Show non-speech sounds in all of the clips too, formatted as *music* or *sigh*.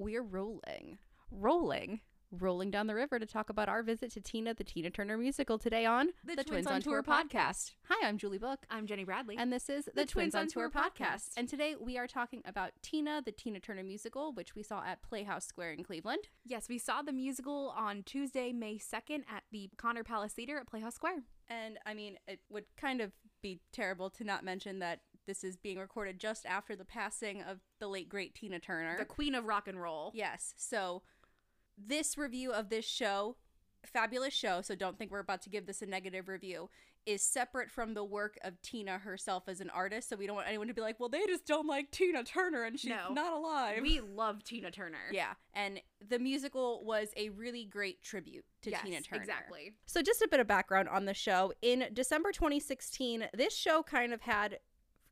we're rolling, rolling, rolling down the river to talk about our visit to Tina, the Tina Turner musical today on The Twins on Tour podcast. Hi, I'm Julie Book. I'm Jenny Bradley. And this is the, Twins, on Tour podcast. And today we are talking about Tina, the Tina Turner musical, which we saw at Playhouse Square in Cleveland. yes, we saw the musical on Tuesday, May 2nd at the Connor Palace Theater at Playhouse Square. And I mean, it would kind of be terrible to not mention that this is being recorded just after the passing of the late great Tina Turner. The queen of rock and roll. Yes. So this review of this show, fabulous show, so don't think we're about to give this a negative review, is separate from the work of Tina herself as an artist. So we don't want anyone to be like, well, they just don't like Tina Turner and she's No. not alive. We love Tina Turner. yeah. And the musical was a really great tribute to Yes, Tina Turner. exactly. So, just a bit of background on the show. In December 2016, this show kind of had,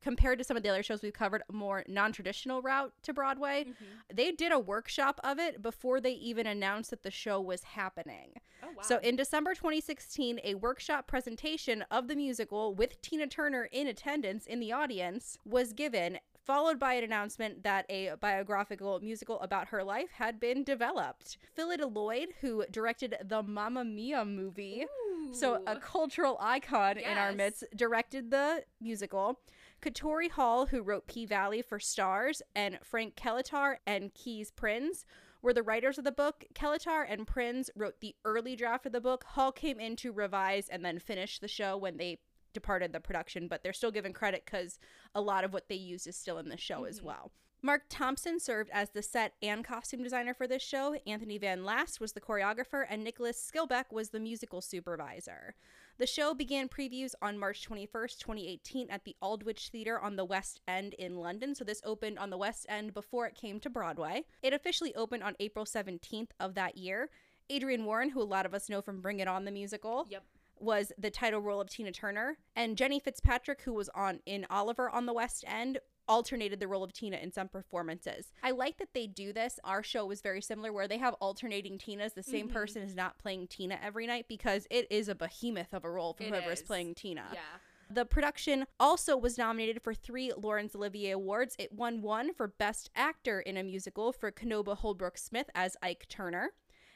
compared to some of the other shows we've covered, a more non traditional route to Broadway. Mm-hmm. They did a workshop of it before they even announced that the show was happening. Oh, wow. So, in December 2016, a workshop presentation of the musical with Tina Turner in attendance in the audience was given. Followed by an announcement that a biographical musical about her life had been developed. Phillida Lloyd, who directed the Mamma Mia movie, so a cultural icon in our midst directed the musical. Katori Hall, who wrote P Valley for Starz, and Frank Ketelaar and Kees Prins were the writers of the book. Kelitar and Prinz wrote the early draft of the book. Hall came in to revise and then finish the show when they departed the production, but they're still given credit because a lot of what they used is still in the show as mm-hmm. well. Mark Thompson served as the set and costume designer for this show. Anthony Van Laast was the choreographer, and Nicholas Skilbeck was the musical supervisor. The show began previews on March 21st, 2018, at the Aldwych Theatre on the West End in London. So this opened on the West End before it came to Broadway. It officially opened on April 17th of that year. Adrienne Warren, who a lot of us know from Bring It On the musical, Yep. was the title role of Tina Turner, and Jenny Fitzpatrick, who was on in Oliver on the West End, alternated the role of Tina in some performances. I like that they do this. Our show was very similar, where they have alternating Tinas. The same Mhm. person is not playing Tina every night because it is a behemoth of a role for It whoever is is. playing Tina. Yeah. The production also was nominated for three Laurence Olivier Awards. It won one for Best Actor in a Musical for Kobna Holdbrook-Smith as Ike Turner.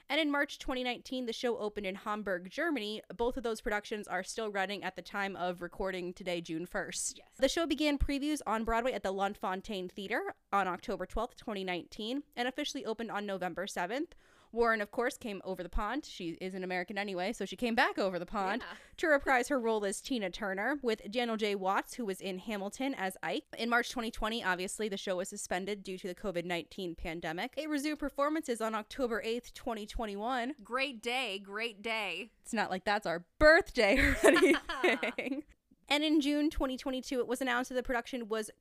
And in March 2019, the show opened in Hamburg, Germany. Both of those productions are still running at the time of recording today, June 1st. Yes. The show began previews on Broadway at the Lunt-Fontanne Theater on October 12th, 2019, and officially opened on November 7th. Warren, of course, came over the pond. She is an American anyway, so she came back over the pond Yeah. to reprise her role as Tina Turner with Daniel J. Watts, who was in Hamilton as Ike. In March 2020, obviously, the show was suspended due to the COVID 19 pandemic. It resumed performances on October 8th, 2021. Great day. Great day. It's not like that's our birthday or *laughs* anything. and in June 2022, it was announced that the production was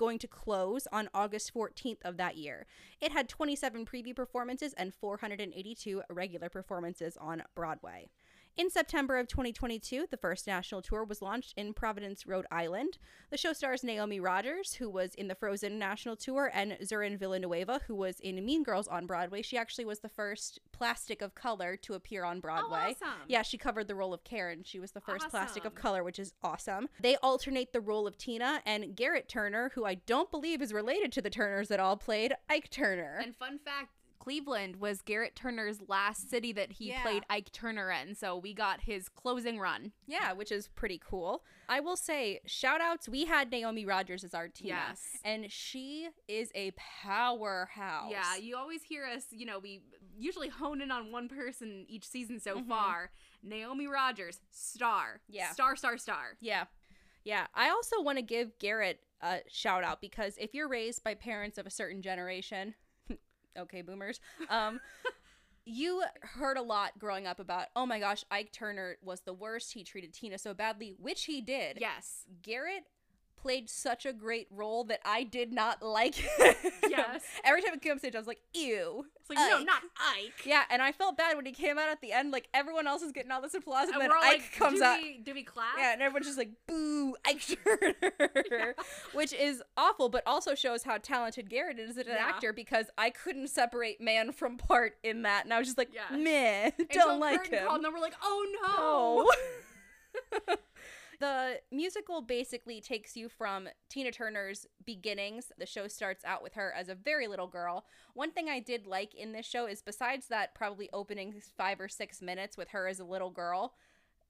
going to close on August 14th of that year. It had 27 preview performances and 482 regular performances on Broadway. In September of 2022, the first national tour was launched in Providence, Rhode Island. The show stars Naomi Rogers, who was in the Frozen National Tour, and Zurin Villanueva, who was in Mean Girls on Broadway. She actually was the first plastic of color to appear on oh, Broadway. Oh, awesome. Yeah, she covered the role of Karen. She was the first plastic of color, which is awesome. They alternate the role of Tina and Garrett Turner, who I don't believe is related to the Turners at all played Ike Turner. And fun fact Cleveland was Garrett Turner's last city that he Yeah. played Ike Turner in, so we got his closing run. yeah, which is pretty cool. I will say, shout outs. We had Naomi Rogers as our team. Yes. And she is a powerhouse. Yeah, you always hear us, you know, we usually hone in on one person each season so Mhm. far. Naomi Rogers, star. Yeah. Star, star, star. Yeah. Yeah. I also want to give Garrett a shout out because if you're raised by parents of a certain generation, okay, boomers, um, *laughs* you heard a lot growing up about, oh my gosh, Ike Turner was the worst. He treated Tina so badly, which he did. Yes. Garrett played such a great role that I did not like him. *laughs* Yes. Every time he came on stage, I was like, ew. It's like, no, not Ike. Yeah, and I felt bad when he came out at the end. Like everyone else is getting all this applause, and, And then Ike like, comes do out. Do we clap? Yeah, and everyone's just like, boo, Ike *laughs* Turner. Which is awful, but also shows how talented Garrett is as an Yeah. actor because I couldn't separate man from part in that. And I was just like, Yeah. meh, don't like curtain him. and then we're like, oh no. No. *laughs* The musical basically takes you from Tina Turner's beginnings. The show starts out with her as a very little girl. One thing I did like in this show is besides that probably opening 5 or 6 minutes with her as a little girl,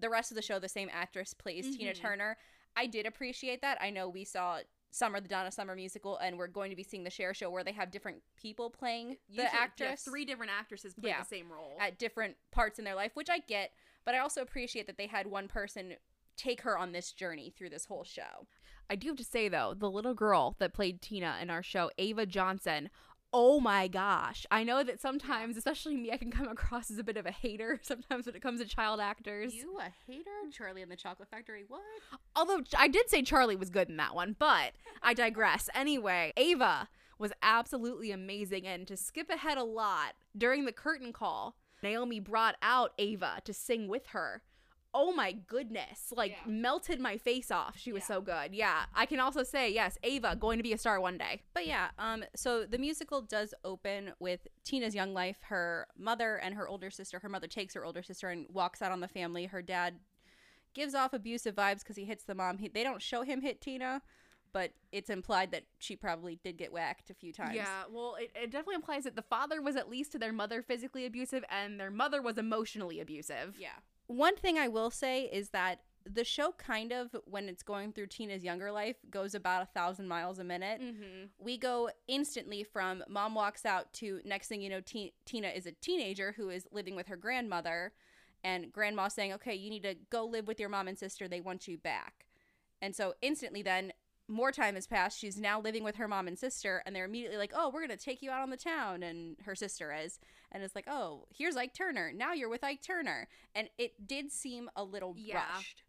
the rest of the show the same actress plays Tina Mhm. Turner. I did appreciate that. I know we saw Summer the Donna Summer musical and we're going to be seeing the Cher show where they have different people playing the Usually, yeah, actress three different actresses play Yeah. the same role. at different parts in their life, which I get, but I also appreciate that they had one person take her on this journey through this whole show. I do have to say though, the little girl that played Tina in our show, Ava Johnson. Oh my gosh. I know that sometimes, especially me, I can come across as a bit of a hater *laughs* sometimes when it comes to child actors. You a hater? Charlie and the Chocolate Factory? What? Although I did say Charlie was good in that one, but I digress. *laughs* Anyway, Ava was absolutely amazing. And to skip ahead a lot, during the curtain call, Naomi brought out Ava to sing with her. Oh my goodness. Like, Yeah. melted my face off. She was Yeah. so good. Yeah. I can also say, yes, Ava, going to be a star one day. But yeah, um, so the musical does open with Tina's young life. Her mother and her older sister. Her mother takes her older sister and walks out on the family. Her dad gives off abusive vibes because he hits the mom. He, they don't show him hit Tina, but it's implied that she probably did get whacked a few times. Yeah, well, it, it definitely implies that the father was at least to their mother physically abusive and their mother was emotionally abusive. Yeah. One thing I will say is that the show kind of, when it's going through Tina's younger life, goes about a thousand miles a minute. Mm-hmm. We go instantly from mom walks out to next thing you know, Ti- Tina is a teenager who is living with her grandmother, and grandma saying, "Okay, you need to go live with your mom and sister. They want you back." And so instantly, then more time has passed. She's now living with her mom and sister, and they're immediately like, "Oh, we're gonna take you out on the town," and her sister is, and it's like, "Oh, here's Ike Turner. Now you're with Ike Turner," and it did seem a little Yeah. rushed.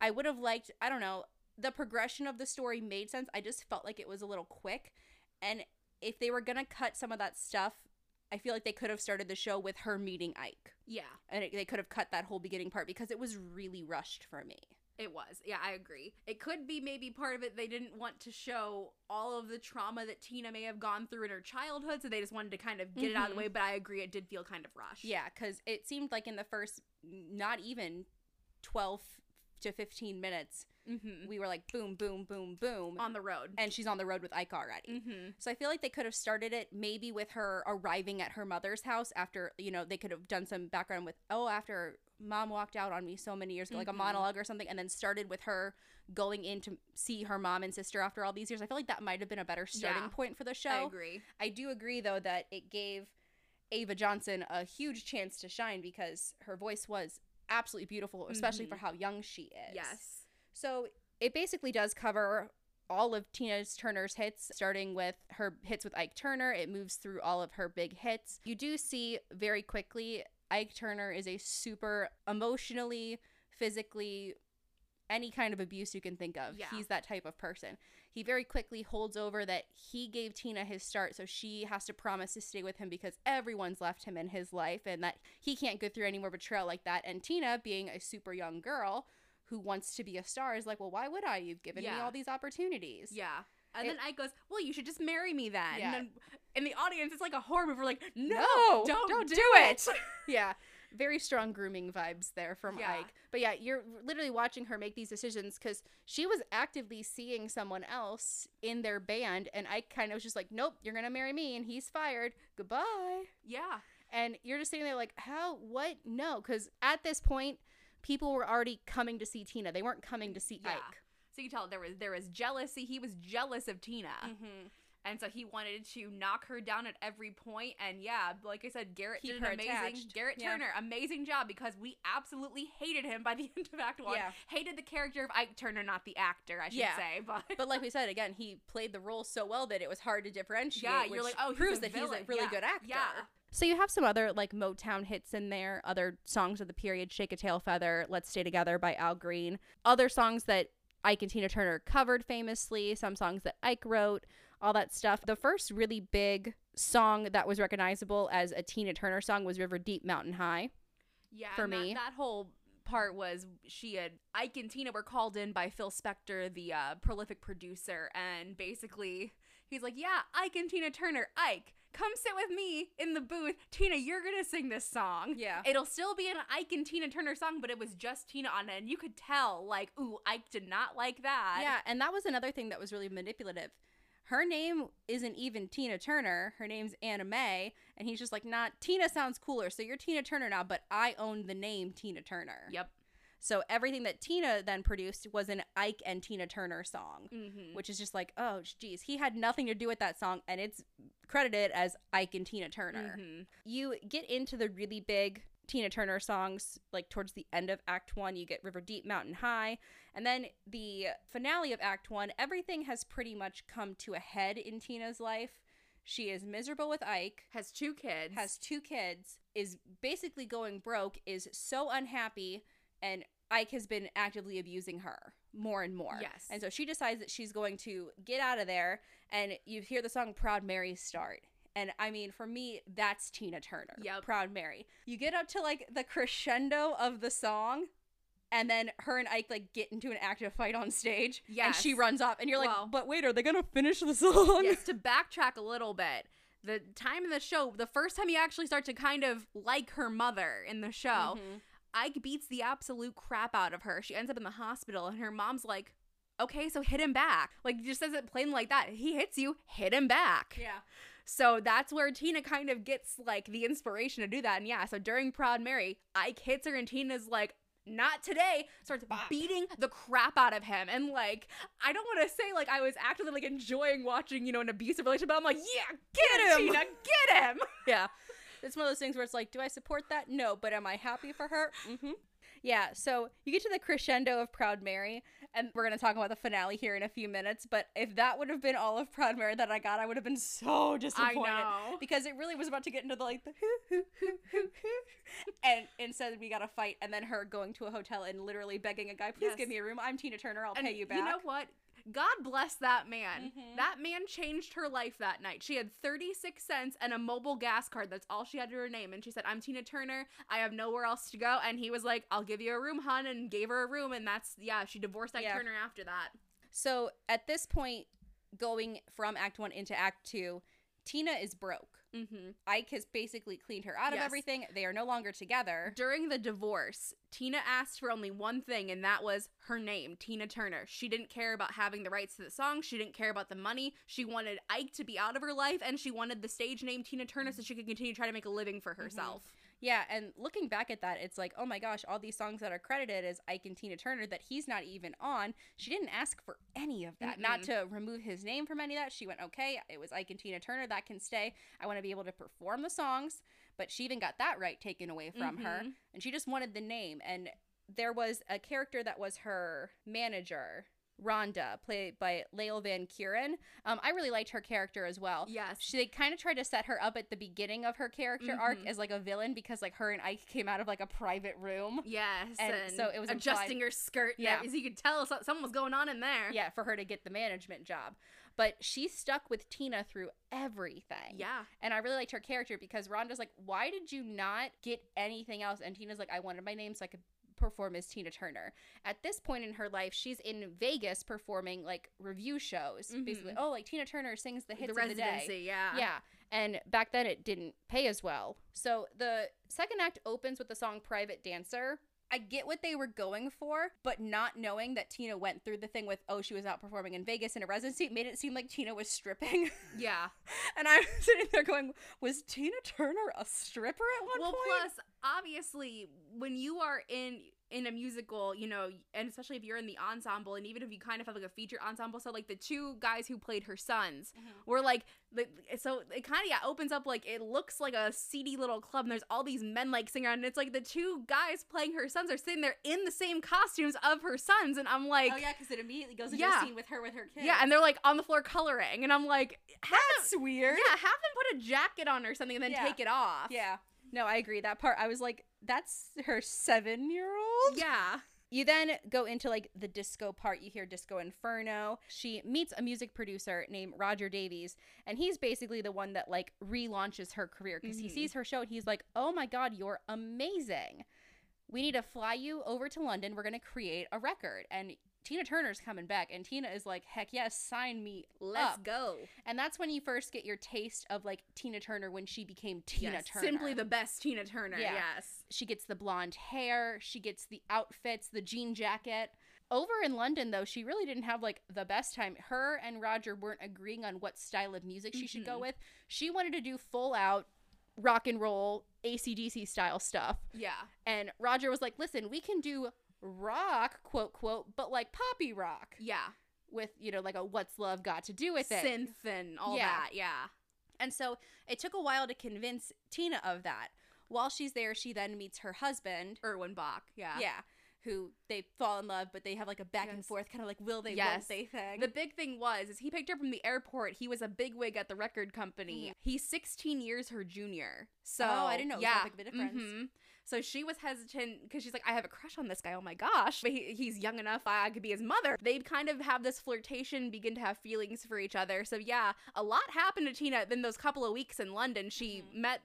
I would have liked, I don't know, the progression of the story made sense. I just felt like it was a little quick. And if they were going to cut some of that stuff, I feel like they could have started the show with her meeting Ike. Yeah, And it, they could have cut that whole beginning part because it was really rushed for me. It was. Yeah, I agree. It could be maybe part of it they didn't want to show all of the trauma that Tina may have gone through in her childhood, so they just wanted to kind of get it out of the way, but I agree it did feel kind of rushed. Yeah, because it seemed like in the first, not even 12 to 15 minutes, Mm-hmm. we were like, boom, boom, boom, boom. On the road. and she's on the road with Ike already. mm-hmm. So I feel like they could have started it maybe with her arriving at her mother's house after, you know, they could have done some background with, oh, after mom walked out on me so many years ago, like a Mhm. monologue or something, and then started with her going in to see her mom and sister after all these years. I feel like that might have been a better starting Yeah. point for the show. I agree. I do agree, though, that it gave Ava Johnson a huge chance to shine because her voice was absolutely beautiful, especially for Mhm. how young she is. Yes. So it basically does cover all of Tina Turner's hits, starting with her hits with Ike Turner. It moves through all of her big hits. You do see very quickly Ike Turner is a super emotionally, physically, any kind of abuse you can think of. Yeah. He's that type of person. He very quickly holds over that he gave Tina his start, so she has to promise to stay with him because everyone's left him in his life and that he can't go through any more betrayal like that. And Tina, being a super young girl, who wants to be a star is like, well, why would I? You've given me all these opportunities. Yeah. And It- then Ike goes, "Well, you should just marry me then." Yeah. And then in the audience, it's like a horror movie. We're like, "No, No, don't, don't do, do it." *laughs* yeah. Very strong grooming vibes there from Yeah. Ike. But yeah, you're literally watching her make these decisions because she was actively seeing someone else in their band, and Ike kind of was just like, nope, you're going to marry me, and he's fired. Goodbye. yeah. And you're just sitting there like, how? What? No. Because at this point, people were already coming to see Tina. They weren't coming to see Yeah. Ike. So you can tell there was there was jealousy. He was jealous of Tina, Mm-hmm. and so he wanted to knock her down at every point. And yeah, like I said, Garrett Keep did an amazing. attached. Garrett Yeah. Turner, amazing job because we absolutely hated him by the *laughs* end of Act One. Yeah. Hated the character of Ike Turner, not the actor, I should Yeah. say. But *laughs* But like we said, again, he played the role so well that it was hard to differentiate. yeah, you're like, oh, proves a that villain. he's a really Yeah. good actor. Yeah. So you have some other like Motown hits in there, other songs of the period, "Shake a Tail Feather," "Let's Stay Together" by Al Green, other songs that Ike and Tina Turner covered famously, some songs that Ike wrote, all that stuff. The first really big song that was recognizable as a Tina Turner song was "River Deep Mountain High." Yeah, for and that- me. that, whole part was she had Ike and Tina were called in by Phil Spector, the uh, prolific producer, and basically he's like, "Yeah, Ike and Tina Turner, Ike, come sit with me in the booth. Tina, you're gonna sing this song. Yeah. It'll still be an Ike and Tina Turner song, but it was just Tina on it. And you could tell, like, ooh, Ike did not like that. Yeah, and that was another thing that was really manipulative. Her name isn't even Tina Turner. Her name's Anna Mae, and he's just like, "Not Tina sounds cooler, so you're Tina Turner now." But I own the name Tina Turner. Yep. So everything that Tina then produced was an Ike and Tina Turner song, Mm-hmm. which is just like, oh, geez, he had nothing to do with that song, and it's credited as Ike and Tina Turner. Mm-hmm. You get into the really big Tina Turner songs like towards the end of Act One. You get River Deep, Mountain High, and then the finale of Act One. Everything has pretty much come to a head in Tina's life. She is miserable with Ike Has two kids. has two kids, is basically going broke, is so unhappy, and Ike has been actively abusing her more and more. Yes. And so she decides that she's going to get out of there, and you hear the song Proud Mary start. And I mean, for me, that's Tina Turner. Yeah. Proud Mary. You get up to like the crescendo of the song, and then her and Ike like get into an active fight on stage. And she runs off, and you're like, Well- but wait, are they gonna finish the *laughs* song? yes, to backtrack a little bit, the time in the show, the first time you actually start to kind of like her mother in the show, Mhm. Ike beats the absolute crap out of her. She ends up in the hospital, and her mom's like, okay, so hit him back. Like, just says it plain like that. He hits you, hit him back. Yeah. So that's where Tina kind of gets like the inspiration to do that. And yeah, so during Proud Mary, Ike hits her, and Tina's like, not today starts Bop. beating the crap out of him and like i don't want to say like i was actively like enjoying watching you know an abusive relationship but i'm like yeah get, Get him him. tina get him *laughs* yeah. It's one of those things where it's like, do I support that? No, but am I happy for her? Mm-hmm. Yeah, so you get to the crescendo of Proud Mary, and we're going to talk about the finale here in a few minutes. But if that would have been all of Proud Mary that I got, I would have been so disappointed. Because it really was about to get into the like, the hoo, hoo, hoo, hoo, hoo. and instead we got a fight, and then her going to a hotel and literally begging a guy, please Yes. give me a room. I'm Tina Turner. I'll and pay you back. you know what god bless that man. Mhm. that man changed her life that night. She had 36 cents and a mobile gas card. That's all she had to her name. And she said i'm tina turner. I have nowhere else to go. And he was like i'll give you a room hun and gave her a room. And that's yeah she divorced ike Yeah. turner after that. So at this point, going from Act One into Act Two, Tina is broke. Mm-hmm. Ike has basically cleaned her out of everything. They are no longer together. During the divorce, Tina asked for only one thing, and that was her name, Tina Turner. She didn't care about having the rights to the song. She didn't care about the money. She wanted Ike to be out of her life, and she wanted the stage name Tina Turner so she could continue to try to make a living for herself. Yeah, and looking back at that, it's like, oh my gosh, all these songs that are credited as Ike and Tina Turner that he's not even on. She didn't ask for any of that. Not to remove his name from any of that. She went, okay, it was Ike and Tina Turner. That can stay. I want to be able to perform the songs. But she even got that right taken away from her. Mhm. And she just wanted the name. And there was a character that was her manager. Rhonda, played by Lael Van Keuren. Um, I really liked her character as well. Yes. She, they kind of tried to set her up at the beginning of her character arc Mhm. as like a villain because like her and Ike came out of like a private room. Yes. And so it was adjusting her skirt. Yeah. Yeah. As you could tell, so- something was going on in there. Yeah, for her to get the management job. But she stuck with Tina through everything. Yeah. And I really liked her character because Rhonda's like, why did you not get anything else? And Tina's like, I wanted my name so I could perform as Tina Turner. At this point in her life, she's in Vegas performing like review shows. Mm-hmm. Basically, oh, like Tina Turner sings the hits the of the day. Yeah. Yeah. And back then it didn't pay as well. So the second act opens with the song Private Dancer. I get what they were going for, but not knowing that Tina went through the thing with, oh, she was out performing in Vegas in a residency made it seem like Tina was stripping. *laughs* Yeah. and I'm sitting there going, was Tina Turner a stripper at one well point? Well, plus obviously when you are in in a musical you know and especially if you're in the ensemble and even if you kind of have like a feature ensemble so like the two guys who played her sons Mhm. were like so it kind of yeah opens up like it looks like a seedy little club and there's all these men like singing around and it's like the two guys playing her sons are sitting there in the same costumes of her sons and i'm like oh, yeah, because it immediately goes into Yeah. a scene with her with her kids. yeah and they're like on the floor coloring and i'm like that's weird. yeah have them put a jacket on or something and then Yeah. take it off Yeah. No, I agree. That part, I was like, that's her seven year old? yeah You then go into like the disco part. You hear Disco Inferno. She meets a music producer named Roger Davies, and he's basically the one that like relaunches her career because he Mhm. sees her show and he's like, "Oh my god, you're amazing. We need to fly you over to London. We're going to create a record." And Tina Turner's coming back. And Tina is like, heck yes, sign me Let's up. go. And that's when you first get your taste of like Tina Turner when she became Tina Yes, Turner. Simply the best Tina Turner. Yeah. Yes. she gets the blonde hair, she gets the outfits, the jean jacket. Over in London though, she really didn't have like the best time. Her and Roger weren't agreeing on what style of music she should go Mhm. with. She wanted to do full out rock and roll ACDC style stuff. Yeah. And Roger was like, "Listen, we can do rock, quote quote, but like poppy rock Yeah. with, you know, like a what's love got to do with it." Synth and all Yeah. that. Yeah. And so it took a while to convince Tina of that. While she's there, she then meets her husband. Erwin Bach. Yeah. Yeah. Who they fall in love, but they have like a back and forth kind of like will they, won't they thing. The big thing was is he picked her from the airport. He was a bigwig at the record company. He's 16 years her junior. So Mm-hmm. Oh, I didn't know it was yeah. big of a difference. Mhm. So she was hesitant because she's like, I have a crush on this guy. Oh my gosh, but he, he's young enough. I, I could be his mother. They kind of have this flirtation, begin to have feelings for each other. So yeah, a lot happened to Tina in those couple of weeks in London. She Mhm. met.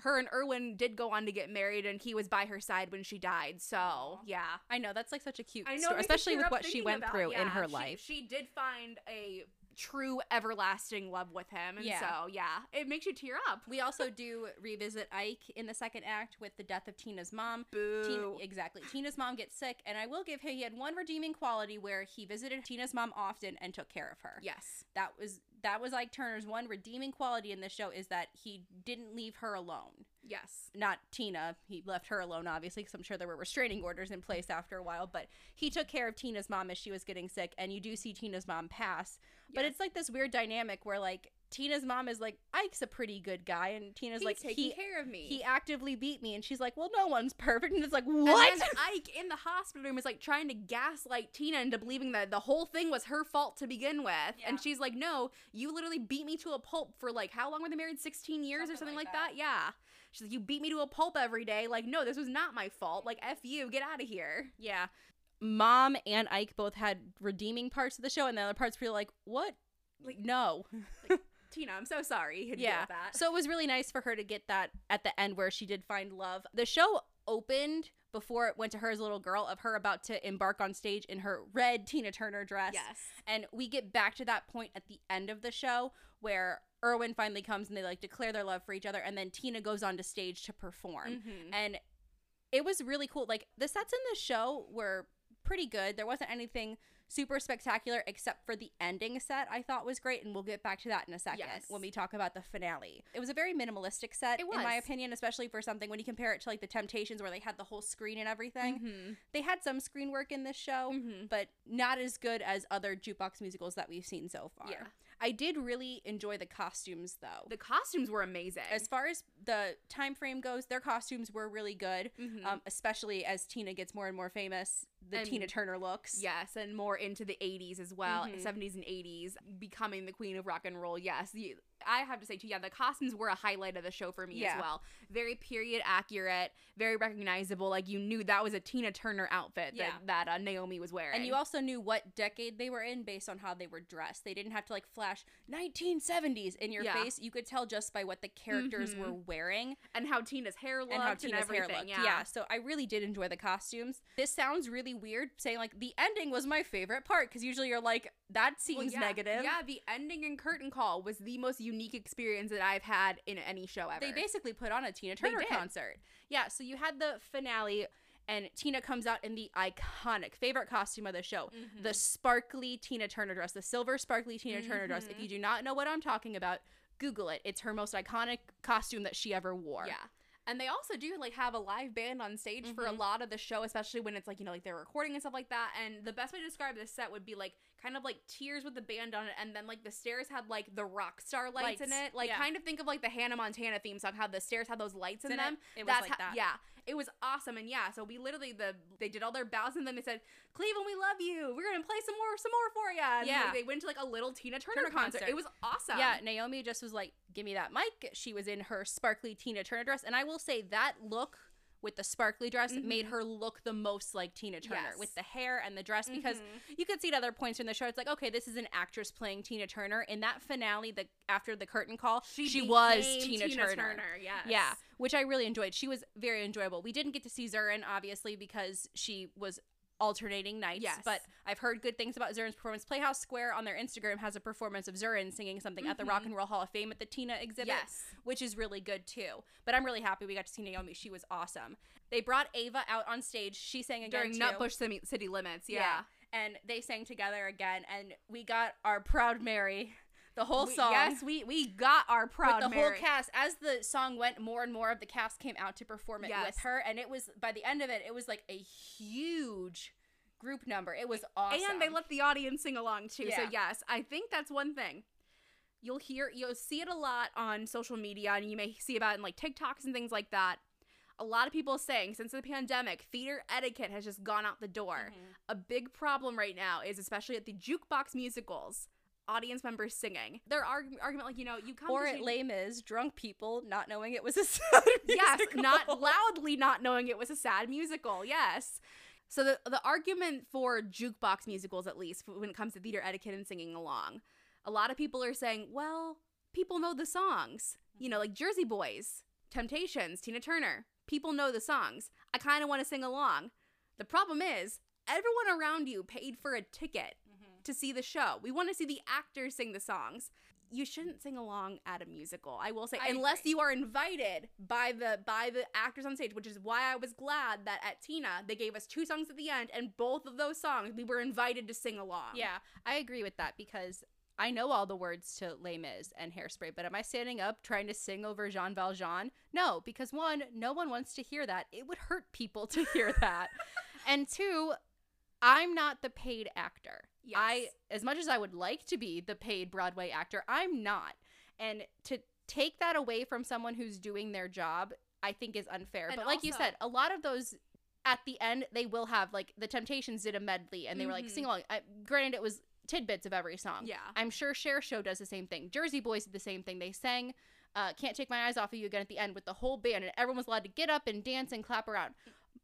Her and Erwin did go on to get married, and he was by her side when she died. So yeah, I know that's like such a cute I know, story, it makes me especially with what she went about- through in her she- life. She did find a true everlasting love with him, and Yeah. so yeah, it makes you tear up. We also do revisit Ike in the second act with the death of Tina's mom. Boo. Tina, exactly. Tina's mom gets sick, and I will give him he had one redeeming quality where he visited Tina's mom often and took care of her. yes. That was that was Ike Turner's one redeeming quality in this show is that he didn't leave her alone. Yes. Not Tina. He left her alone, obviously, because I'm sure there were restraining orders in place after a while. But he took care of Tina's mom as she was getting sick, and you do see Tina's mom pass. But it's like this weird dynamic where like Tina's mom is like, Ike's a pretty good guy, and Tina's He's like, taking he care of me. he actively beat me, and she's like, well, no one's *laughs* perfect, and it's like, And what? then Ike in the hospital room is like trying to gaslight Tina into believing that the whole thing was her fault to begin with. Yeah. And she's like, No, you literally beat me to a pulp for like how long were they married? 16 years or Something something like like, that. that. Yeah. She's like, You beat me to a pulp every day. Like, no, this was not my fault. Like, F you, get out of here. yeah. Mom and Ike both had redeeming parts of the show, and the other parts were like, what? Like- no. *laughs* Tina, I'm so sorry you had to deal yeah. So it was really nice for her to get that at the end where she did find love. The show opened before it went to her as a little girl of her about to embark on stage in her red Tina Turner dress. yes. And we get back to that point at the end of the show where Erwin finally comes and they like declare their love for each other and then Tina goes on to stage to perform. Mhm. And it was really cool. Like the sets in the show were pretty good. There wasn't anything super spectacular except for the ending set I thought was great and we'll get back to that in a second Yes. when we talk about the finale. It was a very minimalistic set in my opinion, especially for something when you compare it to like the Temptations where they had the whole screen and everything. Mhm. They had some screen work in this show, Mhm. but not as good as other jukebox musicals that we've seen so far. Yeah. I did really enjoy the costumes though. The costumes were amazing. as far as the time frame goes, their costumes were really good. Mhm. Um, especially as Tina gets more and more famous, the And- Tina Turner looks. Yes, and more into the 80s as well, Mhm. 70s and 80s, becoming the queen of rock and roll. Yes, you, I have to say too, yeah, the costumes were a highlight of the show for me Yeah. as well. Very period accurate, very recognizable. Like you knew that was a Tina Turner outfit Yeah. that, that uh, Naomi was wearing. And you also knew what decade they were in based on how they were dressed. They didn't have to like flash 1970s in your Yeah. face. You could tell just by what the characters Mhm. were wearing and how Tina's hair looked and how Tina's everything. hair looked. Yeah. so I really did enjoy the costumes. This sounds really weird saying like the ending was my favorite part because usually you're like that seems Well, negative. Yeah, the ending and curtain call was the most unique experience that I've had in any show ever. They basically put on a Tina Turner concert. Yeah, so you had the finale and Tina comes out in the iconic favorite costume of the show, Mhm. the sparkly Tina Turner dress, the silver sparkly Tina Turner dress. If Mhm. you do not know what I'm talking about, Google it. It's her most iconic costume that she ever wore. Yeah. And they also do like have a live band on stage for a Mhm. lot of the show, especially when it's like, you know, like they're recording and stuff like that. And the best way to describe this set would be like kind of like tiers with the band on it, and then like the stairs had like the rock star lights, in it. Like yeah. kind of think of like the Hannah Montana theme song, how the stairs had those lights in, In it, them. it was That's like how- that. Yeah. It was awesome. And yeah, so we literally the they did all their bows and then they said, Cleveland, we love you. We're gonna play some more some more for you. And Yeah. like, they went to like a little Tina Turner, Turner concert. concert. It was awesome. Yeah, Naomi just was like, "Give me that mic." She was in her sparkly Tina Turner dress, and I will say that look with the sparkly dress made Mhm. her look the most like Tina Turner Yes. with the hair and the dress because Mhm. you could see at other points in the show it's like, okay, this is an actress playing Tina Turner. In that finale, the after the curtain call, she, was became Tina, Turner. Yes. Yeah, which I really enjoyed. She was very enjoyable. We didn't get to see Zurin obviously because she was alternating nights. Yes. But I've heard good things about Zurin's performance. Playhouse Square on their Instagram has a performance of Zurin singing something at the Rock and Roll Hall of Fame at the Tina exhibit. Mm-hmm. Yes. Which is really good too. But I'm really happy we got to see Naomi. She was awesome. They brought Ava out on stage. She sang again During too. Nutbush City, City Limits. Yeah. And they sang together again, and we got our Proud Mary, the whole We- song. yes, we we got our proud with the Mary. whole cast. As the song went, more and more of the cast came out to perform it Yes. with her, and it was by the end of it, it was like a huge group number. It was awesome. And they let the audience sing along too. So yes, I think that's one thing. You'll hear you'll see it a lot on social media and you may see about it in like TikToks and things like that. A lot of people saying since the pandemic, theater etiquette has just gone out the door. Mm-hmm. A big problem right now is especially at the jukebox musicals, audience members singing. Their arg- argument like, you know, you come or at Les Mis, drunk people not knowing it was a *laughs* sad yes, musical. not loudly not knowing it was a sad musical. Yes. So the the argument for jukebox musicals, at least when it comes to theater etiquette and singing along, a lot of people are saying, well, people know the songs. You know, like Jersey Boys, Temptations, Tina Turner. People know the songs. I kind of want to sing along. The problem is, everyone around you paid for a ticket to see the show. We want to see the actors sing the songs. You shouldn't sing along at a musical. I will say, I unless agree. you are invited by the by the actors on stage, which is why I was glad that at Tina they gave us two songs at the end, and both of those songs we were invited to sing along. Yeah, I agree with that because I know all the words to Les Mis and Hairspray, but am I standing up trying to sing over Jean Valjean? No, because one, no one wants to hear that. It would hurt people to hear that. *laughs* and two, I'm not the paid actor. Yes. I as much as I would like to be the paid Broadway actor, I'm not. And to take that away from someone who's doing their job, I think is unfair. And but like you said, a lot of those at the end they will have like the Temptations did a medley and they were like Mhm. sing along. I, granted, it was tidbits of every song. Yeah. I'm sure Cher Show does the same thing. Jersey Boys did the same thing. They sang uh, "Can't Take My Eyes Off of You" again at the end with the whole band, and everyone was allowed to get up and dance and clap around.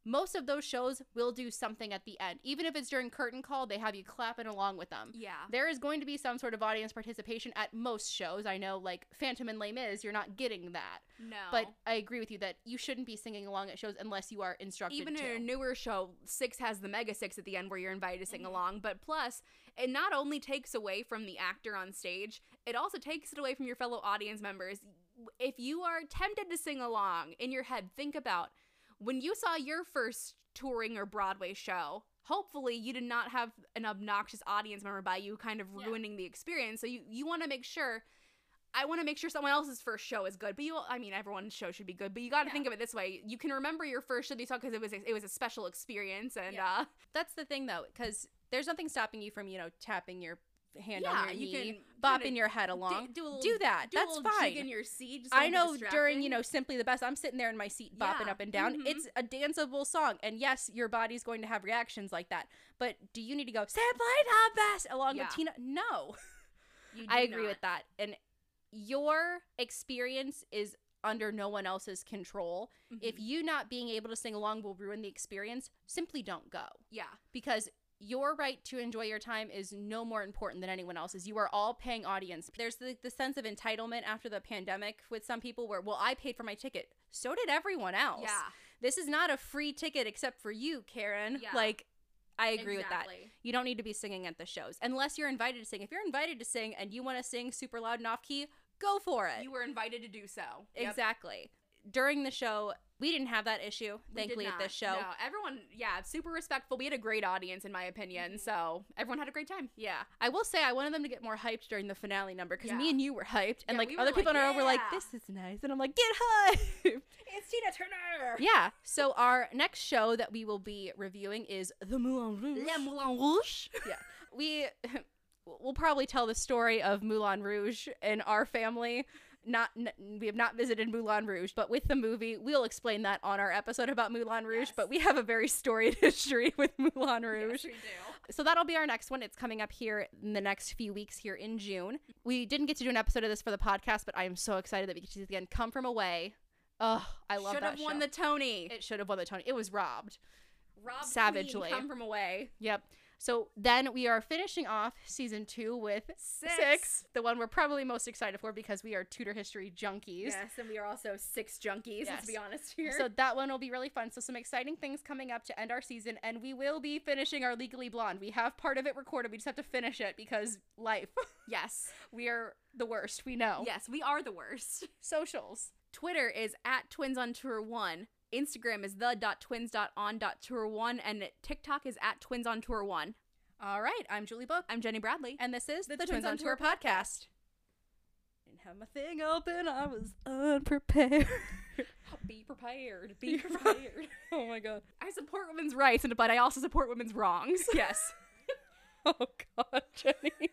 Most of those shows will do something at the end, even if it's during curtain call. They have you clapping along with them. Yeah. There is going to be some sort of audience participation at most shows. I know, like Phantom and Les Mis, you're not getting that. No. But I agree with you that you shouldn't be singing along at shows unless you are instructed even to. in a newer show, Six has the Mega Six at the end where you're invited to sing Mm-hmm. along. But plus, it not only takes away from the actor on stage, it also takes it away from your fellow audience members. If you are tempted to sing along in your head, think about when you saw your first touring or Broadway show. Hopefully, you did not have an obnoxious audience member by you, kind of Yeah. ruining the experience. So you you want to make sure. I want to make sure someone else's first show is good, but you, I mean, everyone's show should be good, but you got to Yeah. think of it this way: you can remember your first show that you saw because it was a, it was a special experience, and Yeah. uh, That's the thing, though, because there's nothing stopping you from, you know, tapping your hand Yeah, on your you knee, can bopping kinda your head do- along. do, a little, do that. do a That's little fine. jig in your seat. I know during, you know, Simply the Best, I'm sitting there in my seat bopping Yeah. up and down. Mhm. It's a danceable song. And yes, your body's going to have reactions like that. But do you need to go, Simply the Best, along Yeah. with Tina? No. *laughs* I agree not. with that. And your experience is under no one else's control. If Mhm. you not being able to sing along will ruin the experience, simply don't go yeah, because your right to enjoy your time is no more important than anyone else's. You are all paying audience. There's the, the sense of entitlement after the pandemic with some people where, well, I paid for my ticket. So did everyone else. yeah, This is not a free ticket except for you, Karen. Yeah. Like, I agree with that. You don't need to be singing at the shows unless you're invited to sing. If you're invited to sing and you want to sing super loud and off key, go for it. You were invited to do so. Yep. Exactly. During the show, we didn't have that issue, thankfully, at this show. No, everyone, yeah, super respectful. We had a great audience, in my opinion. Mm-hmm. So everyone had a great time. Yeah, I will say I wanted them to get more hyped during the finale number because me and you were hyped, and Yeah, like we other people like, in our row were like, "This is nice," and I'm like, "Get hyped!" *laughs* It's Tina Turner. yeah. So our next show that we will be reviewing is The Moulin Rouge. Le Moulin Rouge. *laughs* yeah, we *laughs* we'll probably tell the story of Moulin Rouge in our family. Not n- we have not visited Moulin Rouge, but with the movie, we'll explain that on our episode about Moulin Rouge. Yes. But we have a very storied *laughs* history with Moulin Rouge. Yes, we do. So that'll be our next one. It's coming up here in the next few weeks here in June. We didn't get to do an episode of this for the podcast, but I am so excited that we get to see it again. Come from away. Oh, I love it. Should that have won the Tony. It should have won the Tony. It was robbed. Rob savagely. Queen, come from away. Yep. So then we are finishing off season two with Six. the one we're probably most excited for because we are Tudor history junkies. Yes, and we are also six junkies, Yes. let's be honest here. So that one will be really fun. So some exciting things coming up to end our season, and we will be finishing our Legally Blonde. We have part of it recorded. We just have to finish it because life. *laughs* yes. we are the worst. We know. Yes, we are the worst. Socials. Twitter is at twins on tour one. Instagram is the dot twins dot on dot tour one, and TikTok is at twins on tour one. All right. I'm Julie Book, I'm Jenny Bradley. and this is The Twins on Tour podcast. Didn't have my thing open. I was unprepared. *laughs* Be prepared. Be prepared. *laughs* oh my god. I support women's rights, and but I also support women's wrongs. Yes. *laughs* oh god, Jenny.